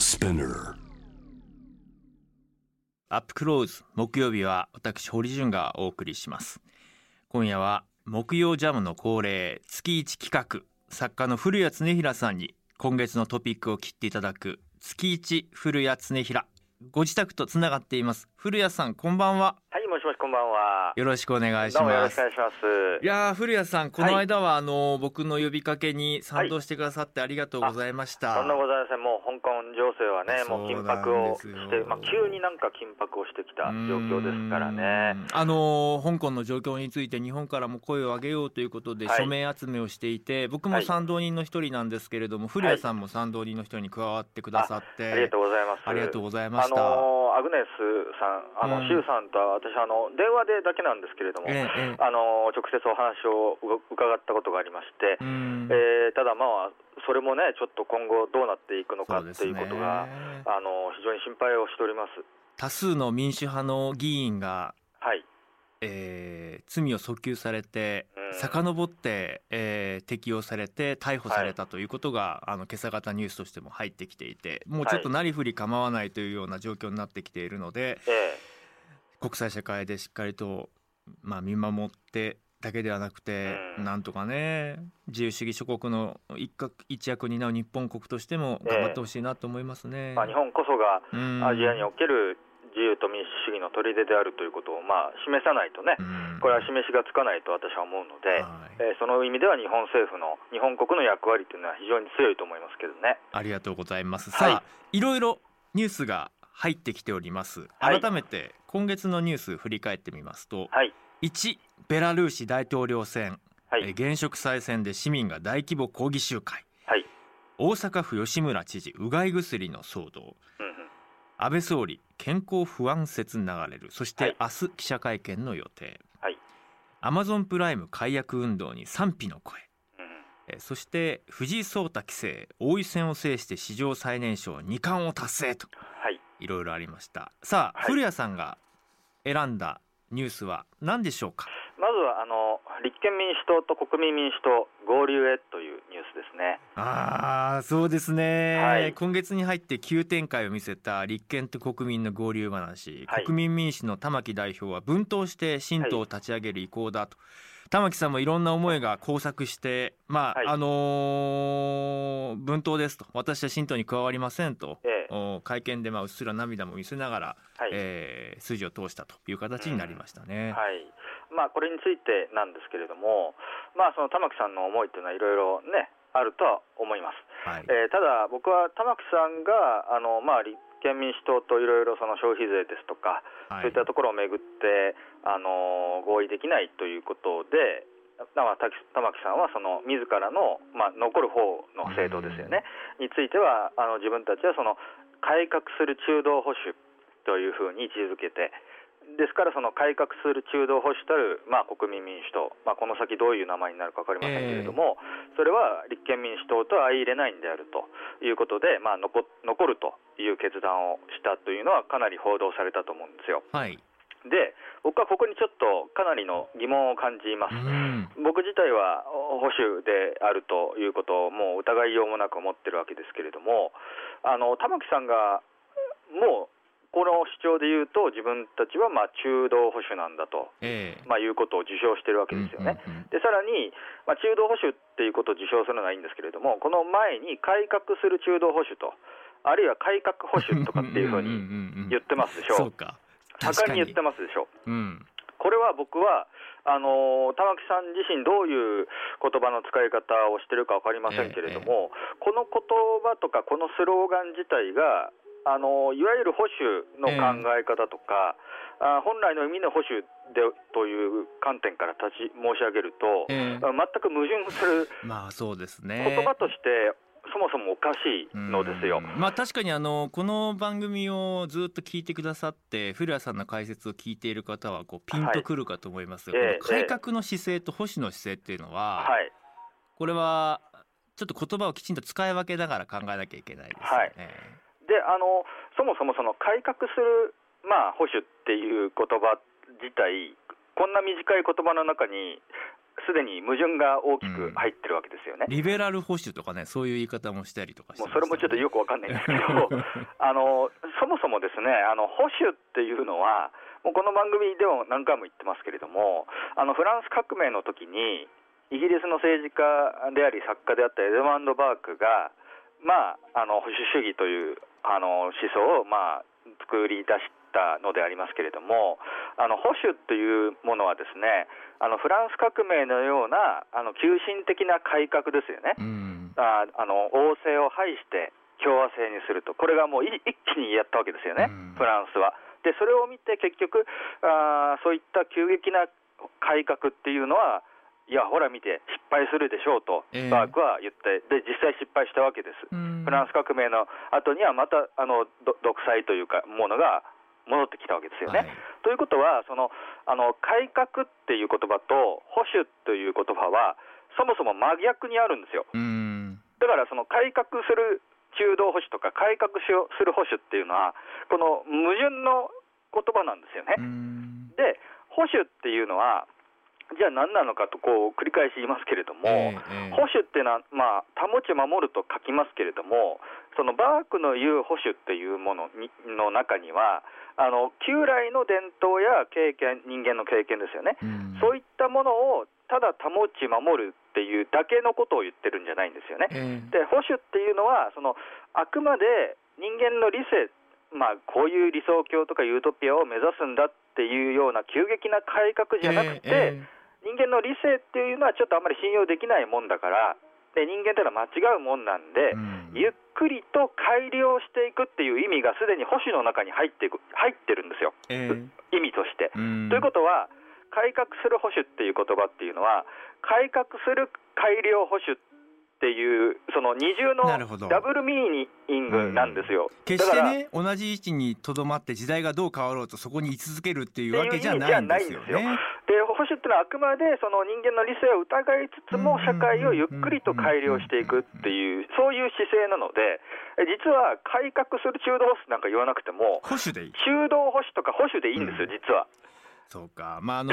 Spinner. アップクローズ木曜日は私堀潤がお送りします。今夜は木曜ジャムの恒例月一企画作家の古谷恒平さんに今月のトピックを切っていただく月一古谷恒平。ご自宅とつながっています。古谷さんこんばんは。はい、よろしくお願いしどうもよろますしくお願いします。いやー古谷さんこの間は、あの僕の呼びかけに賛同してくださってありがとうございました、そんなございません。もう香港情勢はね、もう緊迫をして、まあ急になんか緊迫をしてきた状況ですからね。あのー香港の状況について日本からも声を上げようということではい署名集めをしていて、僕もはい賛同人の一人なんですけれども、古谷さんも賛同人の一人に加わってくださって、ありがとうございます。ありがとうございました。あのアグネスさん、あの、うん。シュウさんとは私あの電話でだけなんですけれども、ええええ。あの直接お話をう伺ったことがありまして、うーん。えーただまあそれもねちょっと今後どうなっていくのかっていうことが、あの非常に心配をしております。多数の民主派の議員が、はい。えー罪を訴求されてうん遡って、えー適用されて逮捕されたということが、あの今朝方ニュースとしても入ってきていてもうちょっとなりふり構わないというような状況になってきているので、ええ。国際社会でしっかりと、まあ、見守ってだけではなくて、うん。なんとかね自由主義諸国の一角一役に担う日本国としても頑張ってほしいなと思いますね。まあ、日本こそがうん。アジアにおける自由と民主主義の砦であるということを、まあ、示さないとね、うん。これは示しがつかないと私は思うので、はい。えーその意味では日本政府の日本国の役割というのは非常に強いと思いますけどね。ありがとうございます。はい。さあ、いろいろニュースが入ってきております。はい。改めて今月のニュース振り返ってみますと、はい、1ベラルーシ大統領選、はい、えー現職再選で市民が大規模抗議集会、はい、大阪府吉村知事うがい薬の騒動、うんうん、安倍総理健康不安説流れる、そしてはい。明日記者会見の予定、はい、アマゾンプライム解約運動に賛否の声。うんそして藤井聡太棋聖王位戦を制して史上最年少二冠を達成と。はい、いろいろありました。さあ、はい。古谷さんが選んだニュースは何でしょうか？まずはあの立憲民主党と国民民主党合流へというニュースですね。あーそうですね、はい。今月に入って急展開を見せた立憲と国民の合流話、はい。国民民主の玉木代表は分党して新党を立ち上げる意向だと、玉木さんもいろんな思いが交錯してまあ、はい。あのー分党ですと。私は新党に加わりませんと、ええ。お会見でまあうっすら涙も見せながら、はい。えー筋を通したという形になりましたね。はいまあ、これについてなんですけれども、まあ、その玉木さんの思いというのはいろいろねあるとは思います。はいえーただ、僕は玉木さんがあの、まあ、立憲民主党といろいろその消費税ですとか、はいそういったところをめぐってあの合意できないということで、玉木さんはその自らの、まあ、残る方の政党ですよね、についてはあの自分たちはその改革する中道保守というふうに位置づけて。ですから、その改革する中道保守たる、まあ、国民民主党、まあ、この先どういう名前になるか分かりませんけれども、それは立憲民主党とは相入れないんであるということで、まあ、残残るという決断をしたというのはかなり報道されたと思うんですよ。はいで僕はここにちょっとかなりの疑問を感じます。うん僕自体は保守であるということをもう疑いようもなく思ってるわけですけれどもあの玉木さんがもうこの主張で言うと自分たちはまあ中道保守なんだと、ええ。まあ、いうことを自称してるわけですよね。でさらに、まあ、中道保守っていうことを自称するのはいいんですけれどもこの前に改革する中道保守とあるいは改革保守とかっていうふうにに言ってますでしょそう盛んに言ってますでしょう。ん。これは僕はあの玉木さん自身どういう言葉の使い方をしてるか分かりませんけれども、この言葉とかこのスローガン自体があのいわゆる保守の考え方とか、あ本来の意味の保守でという観点から立ち申し上げると、ええ。あ全く矛盾するまあそうですね。言葉としてそもそもおかしいのですよ。うん。まあ確かにあのこの番組をずっと聞いてくださって古谷さんの解説を聞いている方はこうピンとくるかと思いますが、はい改革の姿勢と保守の姿勢っていうのは、はい。これはちょっと言葉をきちんと使い分けながら考えなきゃいけないですよね。はいであのそもそもその改革する、まあ、保守っていう言葉自体こんな短い言葉の中にすでに矛盾が大きく入ってるわけですよね。リベラル保守とかね、そういう言い方もしたりとかもうそれもちょっとよくわかんないんですけど、あのそもそもですね、あの保守っていうのは、もうこの番組でも何回も言ってますけれども、あのフランス革命の時に、イギリスの政治家であり作家であったエドマンド・バークが、まあ、あの保守主義というあの思想を、まあ、作り出したのでありますけれどもあの保守というものはですねあのフランス革命のようなあの急進的な改革ですよね、うん、ああの王政を排して共和制にすると。これがもう一気にやったわけですよね、うん、フランスは。でそれを見て結局あそういった急激な改革っていうのはいや、ほら見て、失敗するでしょうと、バークは言って、で実際失敗したわけです、フランス革命の後にはまたあの独裁というか、ものが戻ってきたわけですよね。はい、ということは、そのあの改革っていう言葉と保守という言葉は、そもそも真逆にあるんですよ。だからその改革する中道保守とか改革する保守っていうのは、この矛盾の言葉なんですよね。で、保守っていうのは、じゃあ何なのかとこう繰り返し言いますけれども、えーえー、保守っていうのは、まあ、保ち守ると書きますけれども、そのバークの言う保守っていうものにの中には、あの旧来の伝統や経験、人間の経験ですよね、うん、そういったものをただ保ち守るっていうだけのことを言ってるんじゃないんですよね。えー、で保守っていうのはそのあくまで人間の理性まあ、こういう理想郷とかユートピアを目指すんだっていうような急激な改革じゃなくて、えーえー人間の理性っていうのはちょっとあんまり信用できないもんだからで人間というのは間違うもんなんで、うん、ゆっくりと改良していくっていう意味がすでに保守の中に入っていく入ってるんですよ、えー、意味として。ということは改革する保守っていう言葉っていうのは改革する改良保守っていうその二重のダブルミーニングなんですよ、うん、決してね同じ位置にとどまって時代がどう変わろうとそこに居続けるっていうわけじゃないんですよね。で保守っていうのはあくまでその人間の理性を疑いつつも社会をゆっくりと改良していくっていうそういう姿勢なので実は改革する中道保守なんか言わなくても保守でいい。中道保守とか保守でいいんですよ、実は。そうか。まああの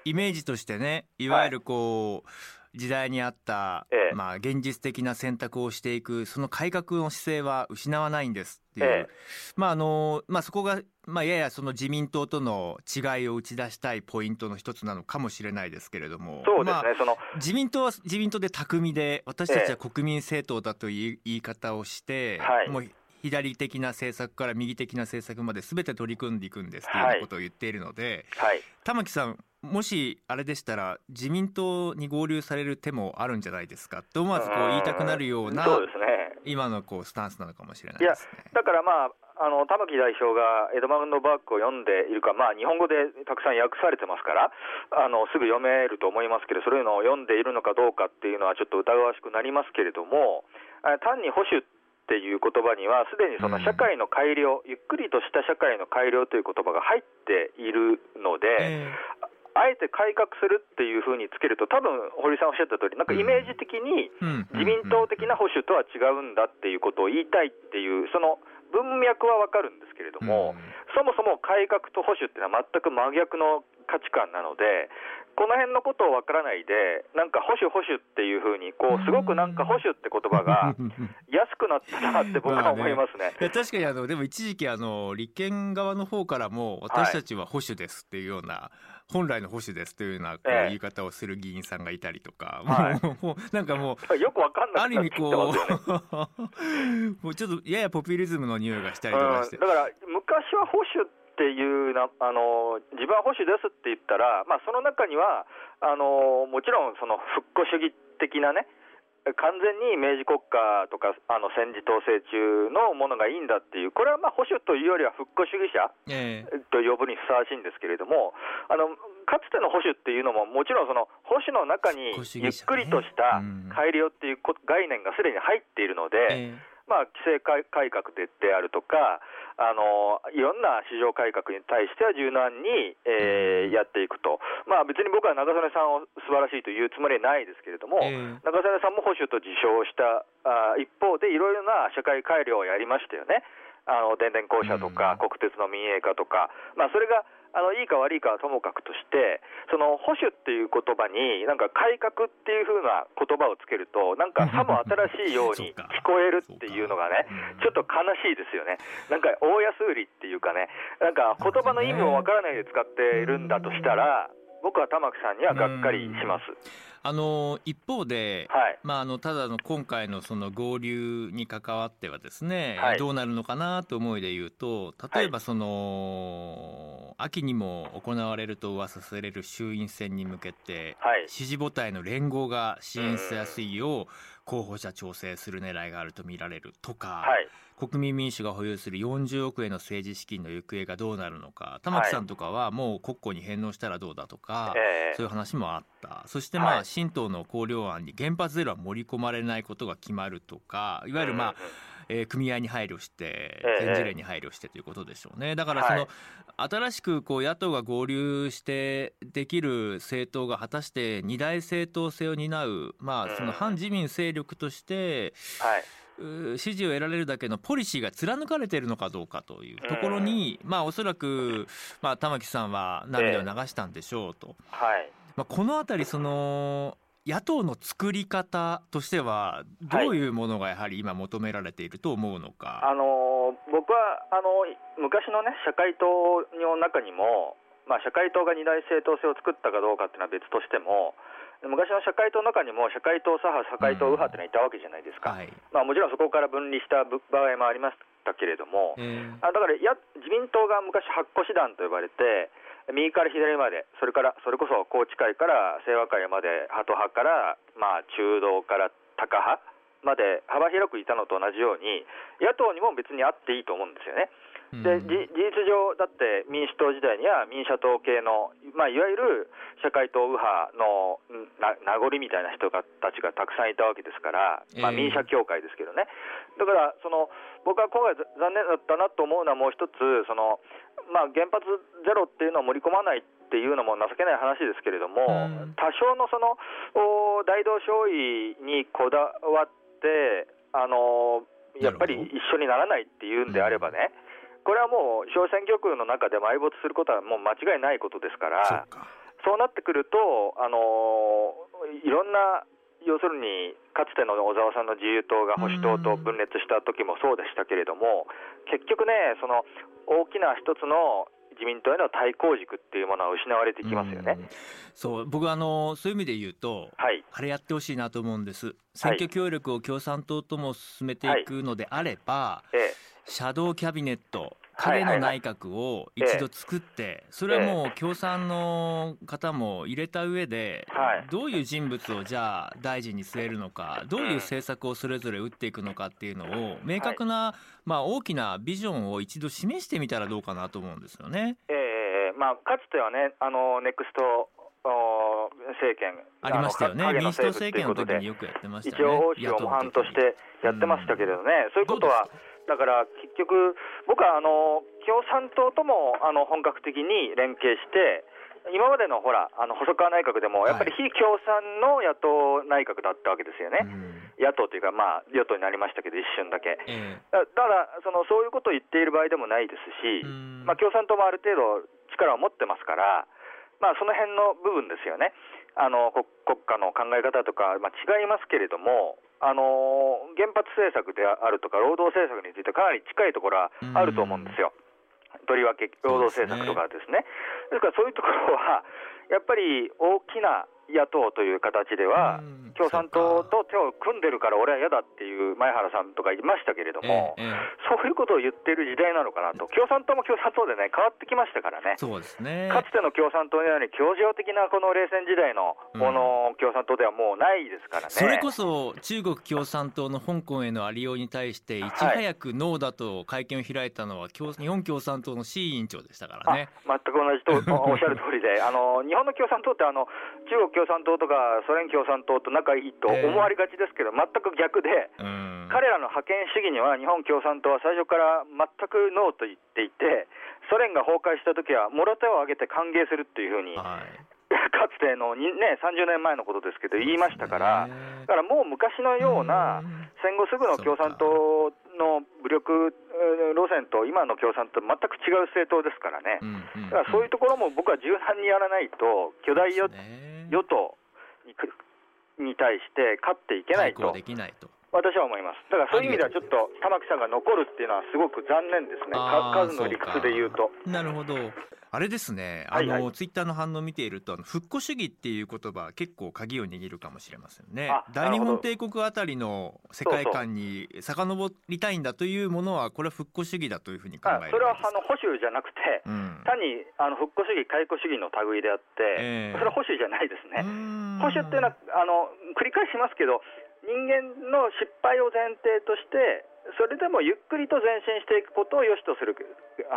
イメージとしてねいわゆるこう、はい時代に合った、ええ、まあ、現実的な選択をしていくその改革の姿勢は失わないんですっていう、え、まああのまあ、そこが、まあ、ややその自民党との違いを打ち出したいポイントの一つなのかもしれないですけれども。そうですね、まあ、その。自民党は自民党で巧みで私たちは国民政党だという言い方をして、はい、もう左的な政策から右的な政策まで全て取り組んでいくんですということを言っているので、はい、玉木さんもしあれでしたら自民党に合流される手もあるんじゃないですかと思わずこう言いたくなるようなそうです、ね、今のこうスタンスなのかもしれないですね。いやだからまああの玉木代表がエドマンド・バックを読んでいるか、まあ、日本語でたくさん訳されてますからあのすぐ読めると思いますけどそういうのを読んでいるのかどうかっていうのはちょっと疑わしくなりますけれども単に保守っていう言葉にはすでにその社会の改良、うん、ゆっくりとした社会の改良という言葉が入っているので、えーあえて改革するっていうふうにつけると、多分堀さんおっしゃった通り、なんかイメージ的に自民党的な保守とは違うんだっていうことを言いたいっていう、その文脈はわかるんですけれども、そもそも改革と保守っていうのは全く真逆の価値観なので、この辺のことをわからないで、なんか保守、保守っていうふうに、こうすごくなんか保守って言葉が 安くなったなって僕は思いますね。ね確かにあのでも一時期あの立憲側の方からも私たちは保守ですっていうような、はい本来の保守ですというような言い方をする議員さんがいたりとか、はい、もうなんかもう よくわかんないある意味こう もうちょっとややポピュリズムの匂いがしたりとかして、だから昔は保守っていうなあの自分は保守ですって言ったら、まあ、その中にはあのもちろんその復古主義的なね完全に明治国家とかあの戦時統制中のものがいいんだっていう、これはまあ保守というよりは復古主義者と呼ぶにふさわしいんですけれども、あのかつての保守っていうのも、もちろんその保守の中にゆっくりとした改良っていう概念がすでに入っているので、まあ、規制改革でであるとか、あのいろんな市場改革に対しては柔軟に、えー、やっていくと、まあ、別に僕は中曽根さんを素晴らしいというつもりはないですけれども、えー、中曽根さんも保守と自称したあ一方で、いろいろな社会改良をやりましたよね。あの電電公社とか、国鉄の民営化とか、まあ、それがあのいいか悪いかはともかくとしてその保守っていう言葉になんか改革っていう風な言葉をつけるとなんかさも新しいように 聞こえるっていうのがねちょっと悲しいですよね。なんか大安売りっていうかねなんか言葉の意味もわからないで使っているんだとしたら僕は玉木さんにはがっかりします。あの一方で、はい、まあ、あのただの今回のその合流に関わってはですね、はい、どうなるのかなと思いで言うと例えばその、はい、秋にも行われると噂される衆院選に向けて、支持母体の連合が支援しやすいよう候補者調整する狙いがあると見られるとか、国民民主が保有する40億円の政治資金の行方がどうなるのか玉木さんとかはもう国庫に返納したらどうだとか、そういう話もあった。そしてまあ、新党の綱領案に原発ゼロは盛り込まれないことが決まるとかいわゆるまあ、えー、組合に配慮して全事例に配慮してということでしょうね。だからその、新しくこう野党が合流してできる政党が果たして二大政党制を担う、まあ、その反自民勢力として、はい支持を得られるだけのポリシーが貫かれているのかどうかというところに、まあ、おそらく、まあ、玉木さんは涙を流したんでしょうと。はい。まあ、この辺りその野党の作り方としてはどういうものがやはり今求められていると思うのか、はい、あの僕はあの昔のね社会党の中にも、まあ、社会党が二大政党制を作ったかどうかっていうのは別としても昔の社会党の中にも社会党左派、社会党右派っていうのはいたわけじゃないですか、うん。はい、まあ、もちろんそこから分離した場合もありましたけれども、あだからや自民党が昔、八個師団と呼ばれて、右から左まで、それからそれこそ宏池会から清和会まで、ハト派から、まあ、中道からタカ派まで幅広くいたのと同じように、野党にも別にあっていいと思うんですよね。で事実上、だって民主党時代には民社党系の、まあ、いわゆる社会党右派の名残みたいな人たちがたくさんいたわけですから、まあ、民社協会ですけどね、だからその僕は今回、残念だったなと思うのはもう一つ、そのまあ、原発ゼロっていうのを盛り込まないっていうのも情けない話ですけれども、多少のその大同小異にこだわって、あのやっぱり一緒にならないっていうんであればね、これはもう小選挙区の中で埋没することはもう間違いないことですから、そうなってくると、あのいろんな要するにかつての小沢さんの自由党が保守党と分裂した時もそうでしたけれども、結局ね、その大きな一つの自民党への対抗軸っていうものは失われてきますよね。うそう僕あのそういう意味で言うと、はい、あれやってほしいなと思うんです。選挙協力を共産党とも進めていくのであれば、はい。ええ、シャドウキャビネット彼の内閣を一度作って、それはもう共産の方も入れた上で、どういう人物をじゃあ大臣に据えるのか、どういう政策をそれぞれ打っていくのかっていうのを、明確な、まあ、大きなビジョンを一度示してみたらどうかなと思うんですよね。ええまあ、かつてはね、あのネクスト政権ありましたよね、民主党政権の時によくやってましたね、一応、欧州を模範としてやってましたけれどね、そういうことはだから結局、僕はあの共産党ともあの本格的に連携して、今までのほら、あの細川内閣でも、やっぱり非共産の野党内閣だったわけですよね、野党というか、まあ、与党になりましたけど、一瞬だけ。だからその、そういうことを言っている場合でもないですし、まあ、共産党もある程度力を持ってますから、まあ、その辺の部分ですよね。あの国家の考え方とか、まあ、違いますけれども、あの原発政策であるとか、労働政策についてかなり近いところはあると思うんですよ。とりわけ労働政策とかですね。ですからそういうところは、やっぱり大きな野党という形では、共産党と手を組んでるから俺は嫌だっていう前原さんとかいましたけれども、ええ、そういうことを言ってる時代なのかなと、共産党も共産党でね、変わってきましたからね、そうですね。かつての共産党のように、教条的なこの冷戦時代のこの共産党ではもうないですからね、それこそ中国共産党の香港へのありように対して、い。ち早くノーだと会見を開いたのは、日本共産党の志位委員長でしたからね。全く同じとおっしゃる通りで、あの日本の共産党ってあの、中国共産党とかソ連共産党と仲いいと思われがちですけど、全く逆で、彼らの覇権主義には日本共産党は最初から全くノーと言っていて、ソ連が崩壊した時は、もろ手を挙げて歓迎するっていうふうに、はい、かつての、ね、30年前のことですけど、言いましたから、だからもう昔のような、戦後すぐの共産党の武力路線と今の共産と全く違う政党ですからね、だからそういうところも僕は柔軟にやらないと、巨大与,、与党にに対して勝っていけないと。私は思います。だからそういう意味ではちょっと玉木さんが残るっていうのはすごく残念ですね。数の理屈で言うと。なるほど。あれですね、あの、はいはい、ツイッターの反応を見ていると、復古主義っていう言葉、結構鍵を握るかもしれませんね。大日本帝国あたりの世界観に遡りたいんだというものは、これは復古主義だというふうに考えるそれはあの保守じゃなくて、うん、単にあの復古主義、開古主義の類であって、えー、それは保守じゃないですね。保守っていうのはあの繰り返しますけど、人間の失敗を前提として、それでもゆっくりと前進していくことを良しとする、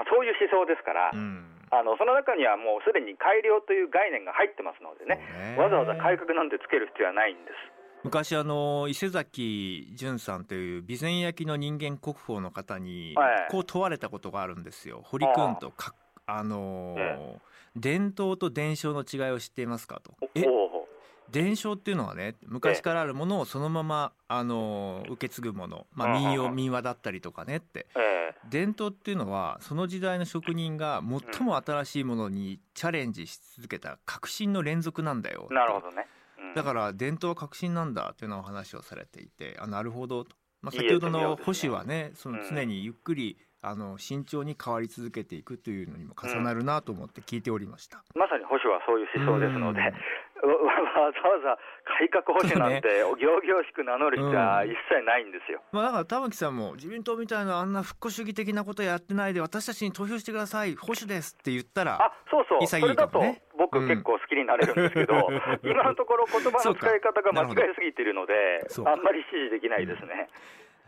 そういう思想ですから。うんあのその中にはもうすでに改良という概念が入ってますのでね、わざわざ改革なんてつける必要はないんです。昔あの伊勢崎淳さんという備前焼の人間国宝の方にこう問われたことがあるんですよ。堀君とかあのー、伝統と伝承の違いを知っていますかと。え伝承っていうのはね昔からあるものをそのまま、あの受け継ぐもの、まあ、民謡民話だったりとかねって、伝統っていうのはその時代の職人が最も新しいものにチャレンジし続けた革新の連続なんだよなるほどね、だから伝統は革新なんだっていうのをお話をされていてあなるほどと、まあ、先ほどの保守はねその常にゆっくり、あの慎重に変わり続けていくというのにも重なるなと思って聞いておりました、まさに保守はそういう思想ですので、わざわざ改革保守なんて、お行々しく名乗る必要は一切ないんですよ。まあ、だから玉木さんも、自民党みたいなあんな復古主義的なことやってないで、私たちに投票してください、保守ですって言ったら、あそうそう、それだと僕、結構好きになれるんですけど、今のところ、言葉の使い方が間違いすぎているので、あんまり支持できないですね。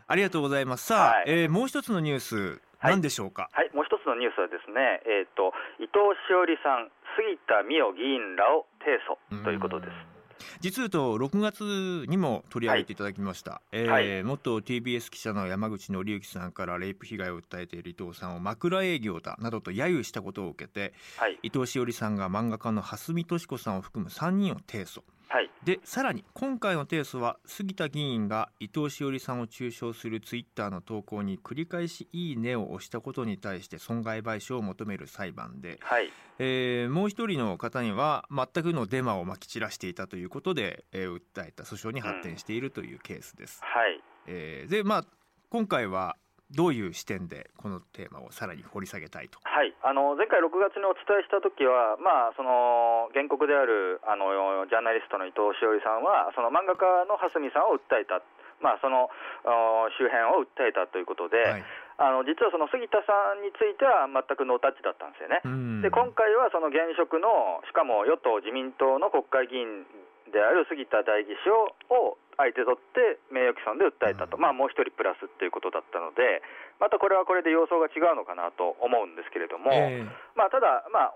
ありがとうございます。さあ、はい、えー、もう一つのニュース、何でしょうか？はい、もう一つのニュースはですね、えっ、ー、と伊藤詩織さん、杉田水脈議員らを提訴ということです。実言うと6月にも取り上げていただきました、はい、えーはい、元 TBS 記者の山口紀之さんからレイプ被害を訴えている伊藤さんを枕営業だなどと揶揄したことを受けて、はい、伊藤詩織さんが漫画家の蓮見敏子さんを含む3人を提訴はい、でさらに今回の提訴は杉田議員が伊藤詩織さんを中傷するツイッターの投稿に繰り返し「いいね」を押したことに対して損害賠償を求める裁判で、はい、えー、もう一人の方には全くのデマをまき散らしていたということで、えー、訴えた訴訟に発展しているというケースです。うん、はい。えー、でまあ今回はどういう視点でこのテーマをさらに掘り下げたいと？はい、あの前回6月にお伝えした時は、まあその原告であるあのジャーナリストの伊藤詩織さんはその漫画家の蓮見さんを訴えた。まあ、その周辺を訴えたということで、はい、あの実はその杉田さんについては全くノータッチだったんですよね。で今回はその現職のしかも与党・自民党の国会議員である杉田代議士を相手取って名誉毀損で訴えたと、まあ、もう一人プラスっていうことだったので、またこれはこれで様相が違うのかなと思うんですけれども、えー、まあ、ただ、まあ、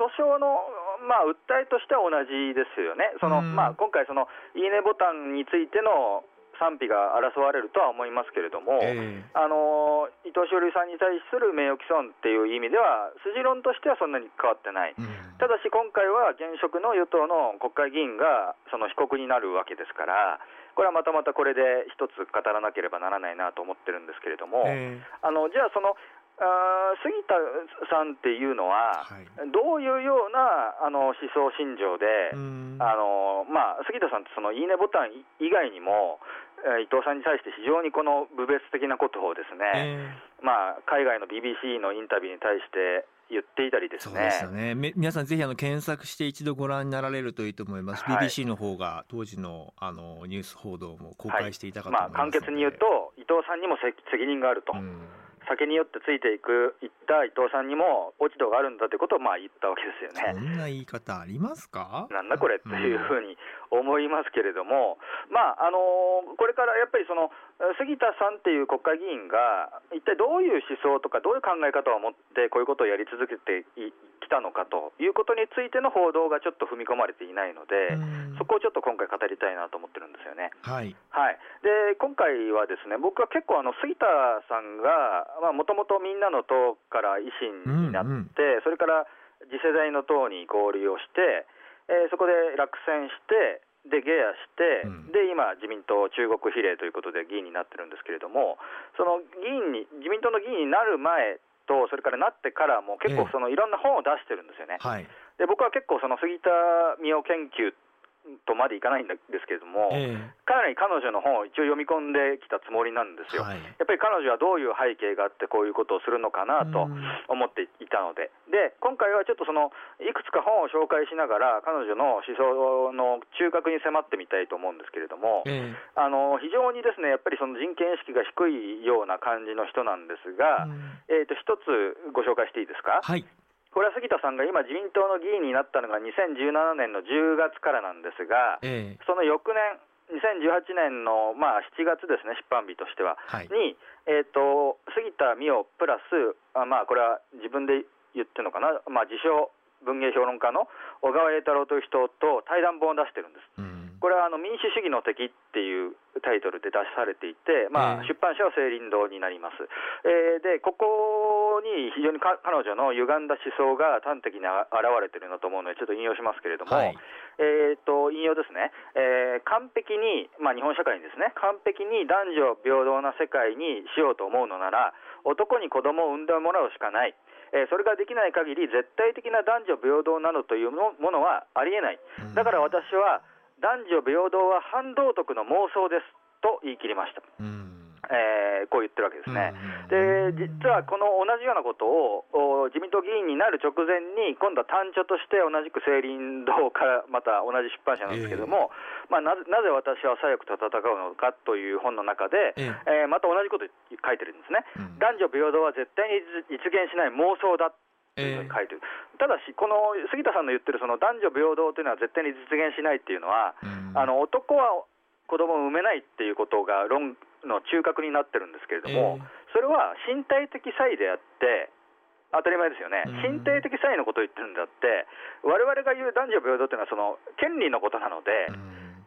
訴訟の、まあ、訴えとしては同じですよね、そのまあ、今回、そのいいねボタンについての賛否が争われるとは思いますけれども、えー、あの伊藤詩織さんに対する名誉毀損っていう意味では、筋論としてはそんなに変わってない、うん、ただし今回は現職の与党の国会議員がその被告になるわけですから、これはまたまたこれで一つ語らなければならないなと思ってるんですけれども、えー、あのじゃあ、そのあ杉田さんっていうのは、はい、どういうようなあの思想信条で、あのまあ、杉田さんってそのいいねボタン以外にも、伊藤さんに対して非常にこの侮蔑的なことをですね、えー、まあ、海外の BBC のインタビューに対して言っていたりですね。そうですよね。皆さんぜひあの検索して一度ご覧になられるといいと思います。はい、BBC の方が当時のあのニュース報道も公開していたかと思います、はい、まあ簡潔に言うと伊藤さんにも責任があると。うん酒によってついていくいった伊藤さんにも落ち度があるんだということをまあ言ったわけですよね。そんな言い方ありますか？なんだこれっていうふうに思いますけれども、うん、まああのこれからやっぱりその杉田さんっていう国会議員が一体どういう思想とかどういう考え方を持ってこういうことをやり続けてきたのかということについての報道がちょっと踏み込まれていないので、そこをちょっと今回語りたいなと思ってるんですよね。はい、はい、で今回はですね僕は結構あの杉田さんがもともとみんなの党から維新になって、うんうん、それから次世代の党に合流をして、えー、そこで落選してでゲアして、うんで今、自民党中国比例ということで議員になってるんですけれども、その議員に自民党の議員になる前と、それからなってからも、結ええ構そのいろんな本を出してるんですよね。はい。で僕は結構、その杉田水脈研究とまでいかないんですけれども、えかなり彼女の本を一応読み込んできたつもりなんですよ。えはい。やっぱり彼女はどういう背景があって、こういうことをするのかなとうん思っていたので、で今回はちょっとそのいくつか本を紹介しながら、彼女の思想の中核に迫ってみたいと思うんですけれども、ええあの非常にですねやっぱりその人権意識が低いような感じの人なんですが、うんえー、と一つご紹介していいですか？はい。これは杉田さんが今、自民党の議員になったのが2017年の10月からなんですが、ええその翌年、2018年の、まあ、7月ですね、出版日としては、はい。に、えー、と杉田水脈プラス、あまあ、これは自分で言ってるのかな、まあ、自称文芸評論家の小川栄太郎という人と対談本を出してるんです。うんこれはあの民主主義の敵っていうタイトルで出されていて、まあ、ええ出版社は青林堂になります。えーで、ここに非常にか彼女の歪んだ思想が端的にあ現れてるなと思うので、ちょっと引用しますけれども、はい。えー、と引用ですね、えー完璧に、まあ、日本社会にですね、完璧に男女平等な世界にしようと思うのなら、男に子供を産んでもらうしかない。えーそれができない限り、絶対的な男女平等などというものものはありえない。だから私は、男女平等は反道徳の妄想ですと言い切りました。うん。えーこう言ってるわけですね。うんで実はこの同じようなことをお自民党議員になる直前に、今度は単著として同じく青林堂からまた同じ出版社なんですけれども、まあ、なぜなぜ私は左翼と戦うのかという本の中で、ええーまた同じこと書いてるんですね。うん男女平等は絶対に実現しない妄想だというふうに書いてる、ただし、この杉田さんの言ってるその男女平等というのは絶対に実現しないっていうのは、うんあの男は子供を産めないっていうことが論の中核になってるんですけれども、それは身体的差異であって、当たり前ですよね、うん。身体的差異のことを言ってるんだって、我々が言う男女平等っていうのは、その権利のことなので、うん。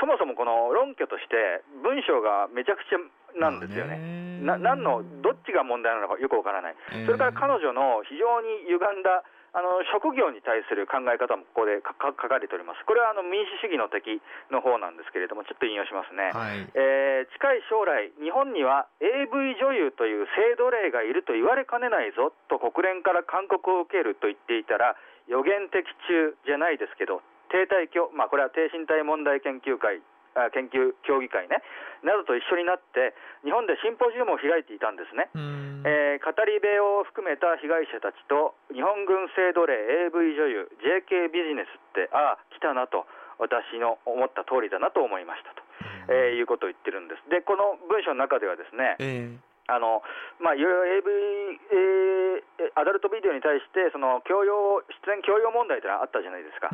そもそもこの論拠として、文章がめちゃくちゃなんですよね。な何のどっちが問題なのかよくわからない、ええ。それから彼女の非常に歪んだあの職業に対する考え方もここでかか書かれております、これはあの民主主義の敵の方なんですけれども、ちょっと引用しますね。はい。えー近い将来、日本には AV 女優という制度例がいると言われかねないぞと国連から勧告を受けると言っていたら、予言的中じゃないですけど、低体教、まあ、これは低身体問題研究会、あ研究協議会ね、などと一緒になって、日本でシンポジウムを開いていたんですね。うん。えー語り部を含めた被害者たちと日本軍制度令 AV 女優 JK ビジネスってああ来たなと私の思った通りだなと思いましたと、えーいうことを言ってるんです。でこの文章の中ではですねえあのまあいろいろ AV、えーアダルトビデオに対してその強要出演強要問題というのはあったじゃないですか、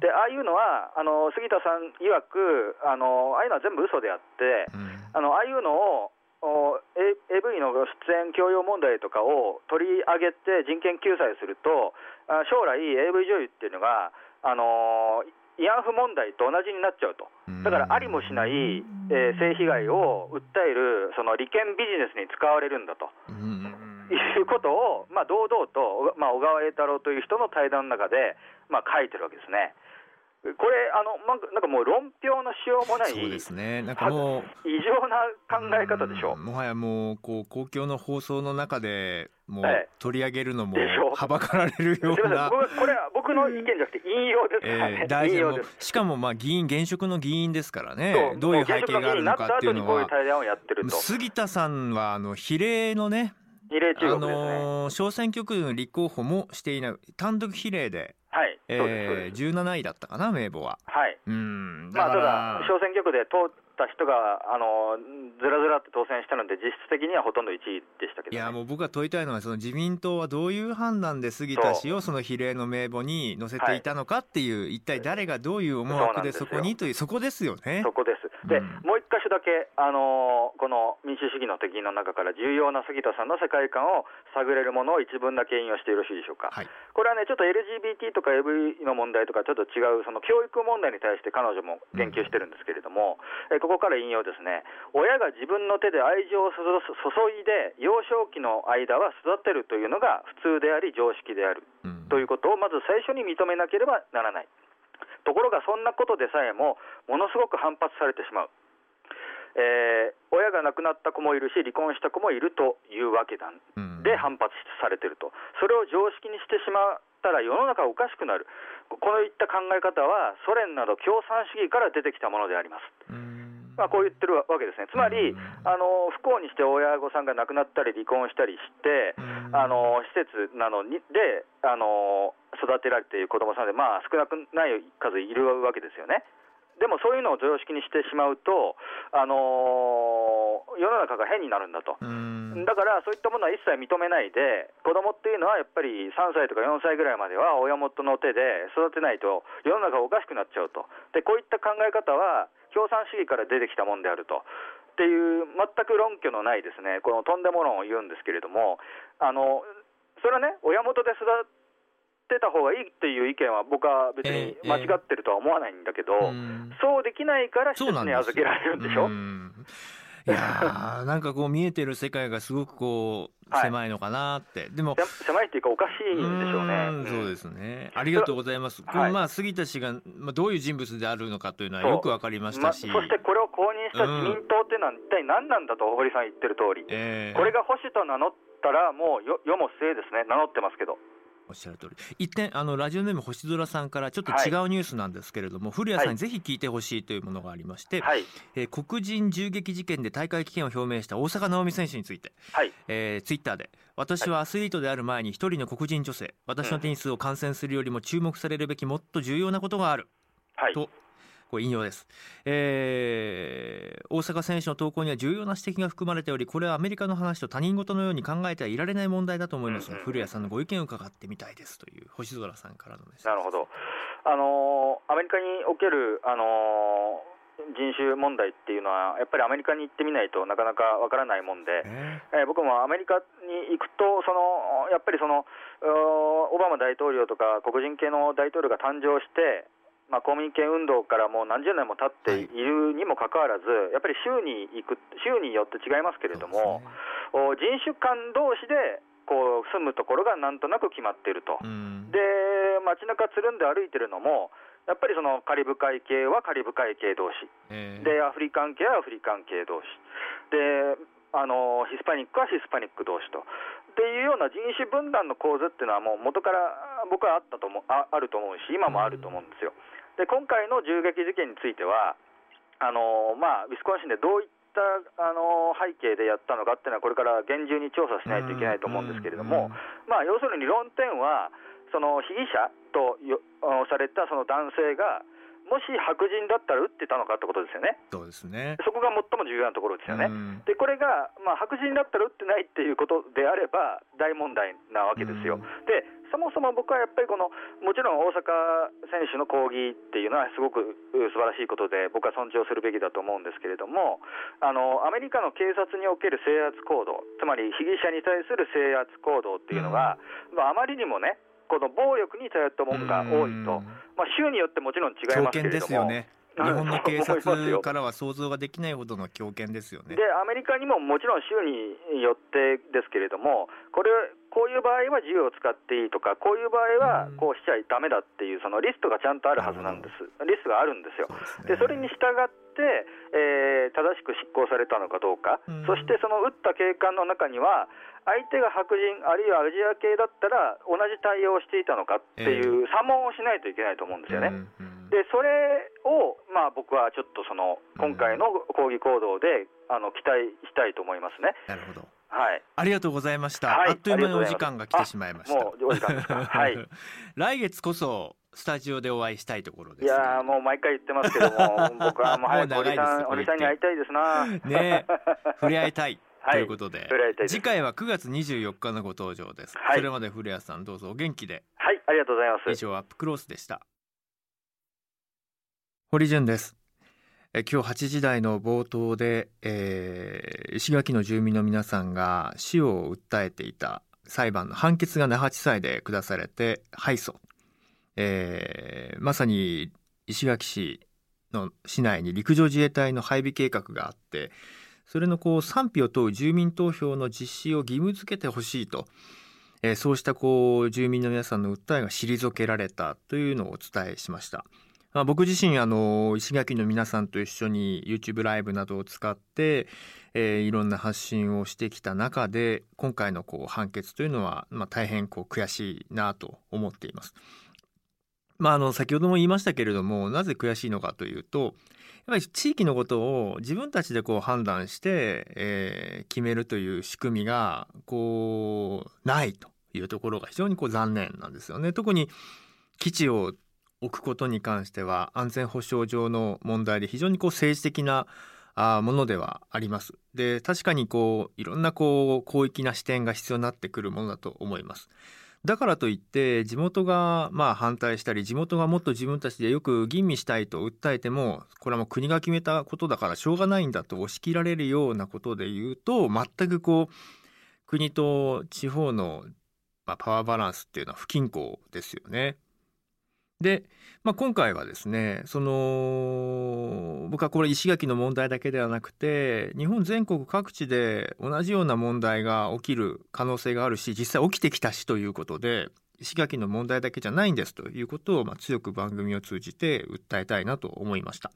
でああいうのはあの杉田さん曰くあのああいうのは全部嘘であって、うんあのああいうのをお AV の出演強要問題とかを取り上げて人権救済すると、あ将来、AV 女優っていうのが、あのー慰安婦問題と同じになっちゃうと、だからありもしない、えー性被害を訴えるその利権ビジネスに使われるんだと。うんいうことを、まあ、堂々と、まあ、小川栄太郎という人の対談の中で、まあ、書いてるわけですね。これ、あのなんかもう論評のしようもない、そうですね。なんかもう異常な考え方でしょ。うん。もはやもうこう公共の放送の中でもうええ取り上げるのもはばかられるような。僕これは僕の意見じゃなくて引用ですからね。ええ、大事も引用です。しかもまあ議員現職の議員ですからね。どういう背景があるのかっていうのは。杉田さんはあの比例のね比例中ね。のー小選挙区の立候補もしていない。単独比例で、はい、えー、です。17位だったかな名簿は。はい。うんまあ、ただ小選挙区で通った人が、あのずらずらって当選したので、実質的にはほとんど1位でしたけど、ね、いやもう僕が問いたいのはその自民党はどういう判断で杉田氏をその比例の名簿に載せていたのかっていう、一体誰がどういう思惑でそこにというそこですよねそ。こです。で、うん。もう一箇所だけ、あのこの民主主義の敵の中から重要な杉田さんの世界観を探れるものを一文だけ引用してよろしいでしょうか。はい。これはね、ちょっと LGBT とか AV の問題とかちょっと違う、その教育問題に対して彼女も言及してるんですけれども、えここから引用ですね、親が自分の手で愛情を注いで、幼少期の間は育てるというのが普通であり、常識である。うん。ということをまず最初に認めなければならない。とところがそんなことでさえもものすごく反発されてしまう、えー、親が亡くなった子もいるし離婚した子もいるというわけなん。で反発されてると。それを常識にしてしまったら世の中おかしくなる。こういった考え方はソ連など共産主義から出てきたものであります。まあ、こう言ってるわけですね、つまり、あの不幸にして親御さんが亡くなったり、離婚したりして、あの施設なのにであの育てられている子どもさんで、まあ、少なくない数いるわけですよね。でもそういうのを常識にしてしまうと、あのー、世の中が変になるんだと、だからそういったものは一切認めないで、子供っていうのはやっぱり3歳とか4歳ぐらいまでは親元の手で育てないと、世の中がおかしくなっちゃうと、でこういった考え方は共産主義から出てきたもんであると。っていう全く論拠のないですねこのとんでも論を言うんですけれどもあのそれはね親元で育ってた方がいいっていう意見は僕は別に間違ってるとは思わないんだけど、えーえー、そうできないから施設に預けられるんでしょ？いや なんかこう見えてる世界がすごくこう狭いのかなって、はい、でも狭いっていうかおかしいんでしょうね。うそうですね。ありがとうございます。まあ杉田氏がまあどういう人物であるのかというのはよくわかりましたし、まそしてこれを公認した自民党っていうのは一体何なんだと堀さん言ってる通り、えー、これが保守と名乗ったらもうよ世も末ですね。名乗ってますけど。おっしゃる通り。一点あのラジオネーム星空さんからちょっと違うニュースなんですけれども、はい、古谷さんにぜひ聞いてほしいというものがありまして、はい、えー、黒人銃撃事件で大会棄権を表明した大坂なおみ選手について、はい、えー、ツイッターで私はアスリートである前に一人の黒人女性私のテニスを観戦するよりも注目されるべきもっと重要なことがある、とこれ引用です、えー、大阪選手の投稿には重要な指摘が含まれておりこれはアメリカの話と他人事のように考えてはいられない問題だと思いますが、うんうん、古谷さんのご意見を伺ってみたいですという星空さんからのメッセージなるほどあのー、アメリカにおける、あのー人種問題っていうのは、やっぱりアメリカに行ってみないとなかなかわからないもんで、えー、僕もアメリカに行くと、そのやっぱりそのオバマ大統領とか黒人系の大統領が誕生して、まあ、公民権運動からもう何十年も経っているにもかかわらず、やっぱり州に行く州によって違いますけれども、ね、人種間同士でこう住むところがなんとなく決まっていると、で街中つるんで歩いてるのも、やっぱりそのカリブ海系はカリブ海系同士、えー、でアフリカン系はアフリカン系同士、であのヒスパニックはヒスパニック同士と。っていうような人種分断の構図っていうのはもう元から僕はあったと思ああると思うし今もあると思うんですよ。で今回の銃撃事件についてはあの、まあ、ウィスコンシンでどういったあの背景でやったのかっていうのはこれから厳重に調査しないといけないと思うんですけれども、まあ、要するに論点はその被疑者とされたその男性がもし白人だったら撃ってたのかってことですよね。そうですねそこが最も重要なところですよね。で、これが、まあ、白人だったら撃ってないっていうことであれば、大問題なわけですよ。で、そもそも僕はやっぱりこの、もちろん大阪選手の抗議っていうのはすごく素晴らしいことで、僕は尊重するべきだと思うんですけれども、あのアメリカの警察における制圧行動、つまり被疑者に対する制圧行動っていうのが、まあ、あまりにもね、この暴力に頼ったものが多いと、まあ、州によってもちろん違いますけれども。日本の警察からは想像ができないほどの強権ですよね。で、アメリカにももちろん州によってですけれども、これ、こういう場合は銃を使っていいとか、こういう場合はこうしちゃだめだっていう、そのリストがちゃんとあるはずなんです、リストがあるんですよ。で、それに従って、えー、正しく執行されたのかどうか、そしてその撃った警官の中には、相手が白人、あるいはアジア系だったら、同じ対応をしていたのかっていう査問をしないといけないと思うんですよね。でそれを、まあ、僕はちょっとその今回の抗議行動で、あの期待したいと思いますね。なるほどはい、ありがとうございました。はい、あっという間にお時間が来てしまいました。もうお時間ですか。はい。来月こそスタジオでお会いしたいところです。いやもう毎回言ってますけども、僕はもう早く堀さん、堀さんに会いたいですな。ね、触れ合いた い。ということで、次回は9月24日のご登場です、はい、それまで古谷さんどうぞお元気ではいありがとうございます以上アップクロースでした堀潤です。え今日8時台の冒頭で、えー、石垣の住民の皆さんが死を訴えていた裁判の判決が那覇地裁で下されて敗訴、えー、まさに石垣市の市内に陸上自衛隊の配備計画があってそれのこう賛否を問う住民投票の実施を義務付けてほしいと、えー、そうしたこう住民の皆さんの訴えが退けられたというのをお伝えしました。まあ、僕自身あの石垣の皆さんと一緒に YouTube ライブなどを使って、えー、いろんな発信をしてきた中で今回のこう判決というのは、まあ、大変こう悔しいなと思っています。まあ、あの先ほども言いましたけれどもなぜ悔しいのかというとやっぱり地域のことを自分たちでこう判断して、えー、決めるという仕組みがこうないというところが非常にこう残念なんですよね。特に基地を置くことに関しては安全保障上の問題で非常にこう政治的なあものではあります。で確かにこういろんなこう広域な視点が必要になってくるものだと思います。だからといって地元がまあ反対したり地元がもっと自分たちでよく吟味したいと訴えてもこれはもう国が決めたことだからしょうがないんだと押し切られるようなことで言うと全くこう国と地方のまパワーバランスっていうのは不均衡ですよね。で、まあ、今回はですねその僕はこれ石垣の問題だけではなくて日本全国各地で同じような問題が起きる可能性があるし実際起きてきたしということで石垣の問題だけじゃないんですということを、まあ、強く番組を通じて訴えたいなと思いました。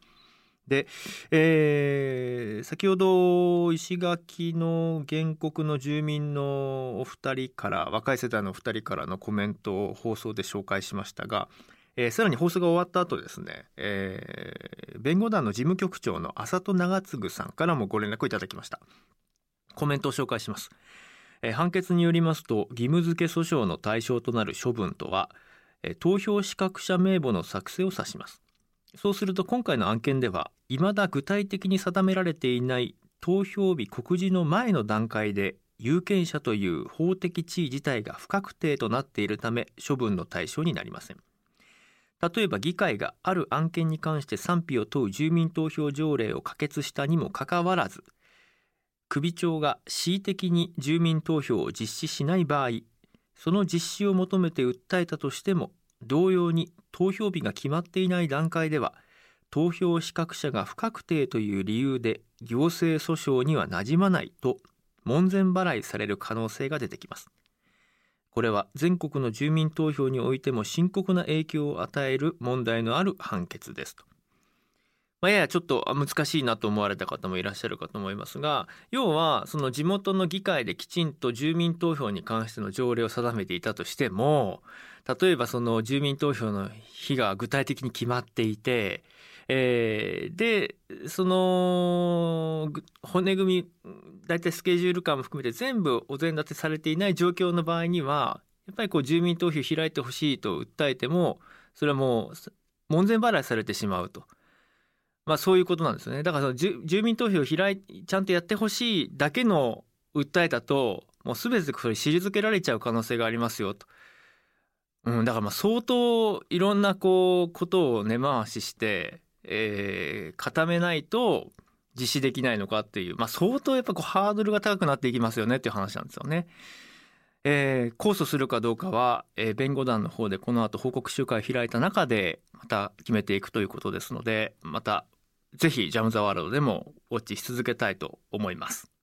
で、えー、先ほど石垣の原告の住民のお二人から若い世代のお二人からのコメントを放送で紹介しましたがえー、さらに放送が終わった後ですね、えー、弁護団の事務局長の浅戸長次さんからもご連絡をいただきました。コメントを紹介します、えー、判決によりますと義務付け訴訟の対象となる処分とは、えー、投票資格者名簿の作成を指します。そうすると今回の案件では未だ具体的に定められていない投票日告示の前の段階で有権者という法的地位自体が不確定となっているため処分の対象になりません。例えば議会がある案件に関して賛否を問う住民投票条例を可決したにもかかわらず首長が恣意的に住民投票を実施しない場合その実施を求めて訴えたとしても同様に投票日が決まっていない段階では投票資格者が不確定という理由で行政訴訟にはなじまないと門前払いされる可能性が出てきます。これは全国の住民投票においても深刻な影響を与える問題のある判決ですと。まあ、ややちょっと難しいなと思われた方もいらっしゃるかと思いますが要はその地元の議会できちんと住民投票に関しての条例を定めていたとしても例えばその住民投票の日が具体的に決まっていてえー、でその骨組み大体スケジュール感も含めて全部お膳立てされていない状況の場合にはやっぱりこう住民投票開いてほしいと訴えてもそれはもう門前払いされてしまうと。まあそういうことなんですよね。だからその住民投票を開いちゃんとやってほしいだけの訴えだともう全てそれ退けられちゃう可能性がありますよと。うん、だからまあ相当いろんなこうことを根回ししてえー、固めないと実施できないのかっていう、まあ、相当やっぱこうハードルが高くなっていきますよねっていう話なんですよね。えー、控訴するかどうかは、えー、弁護団の方でこの後報告集会を開いた中でまた決めていくということですのでまたぜひジャム・ザ・ワールドでもウォッチし続けたいと思います。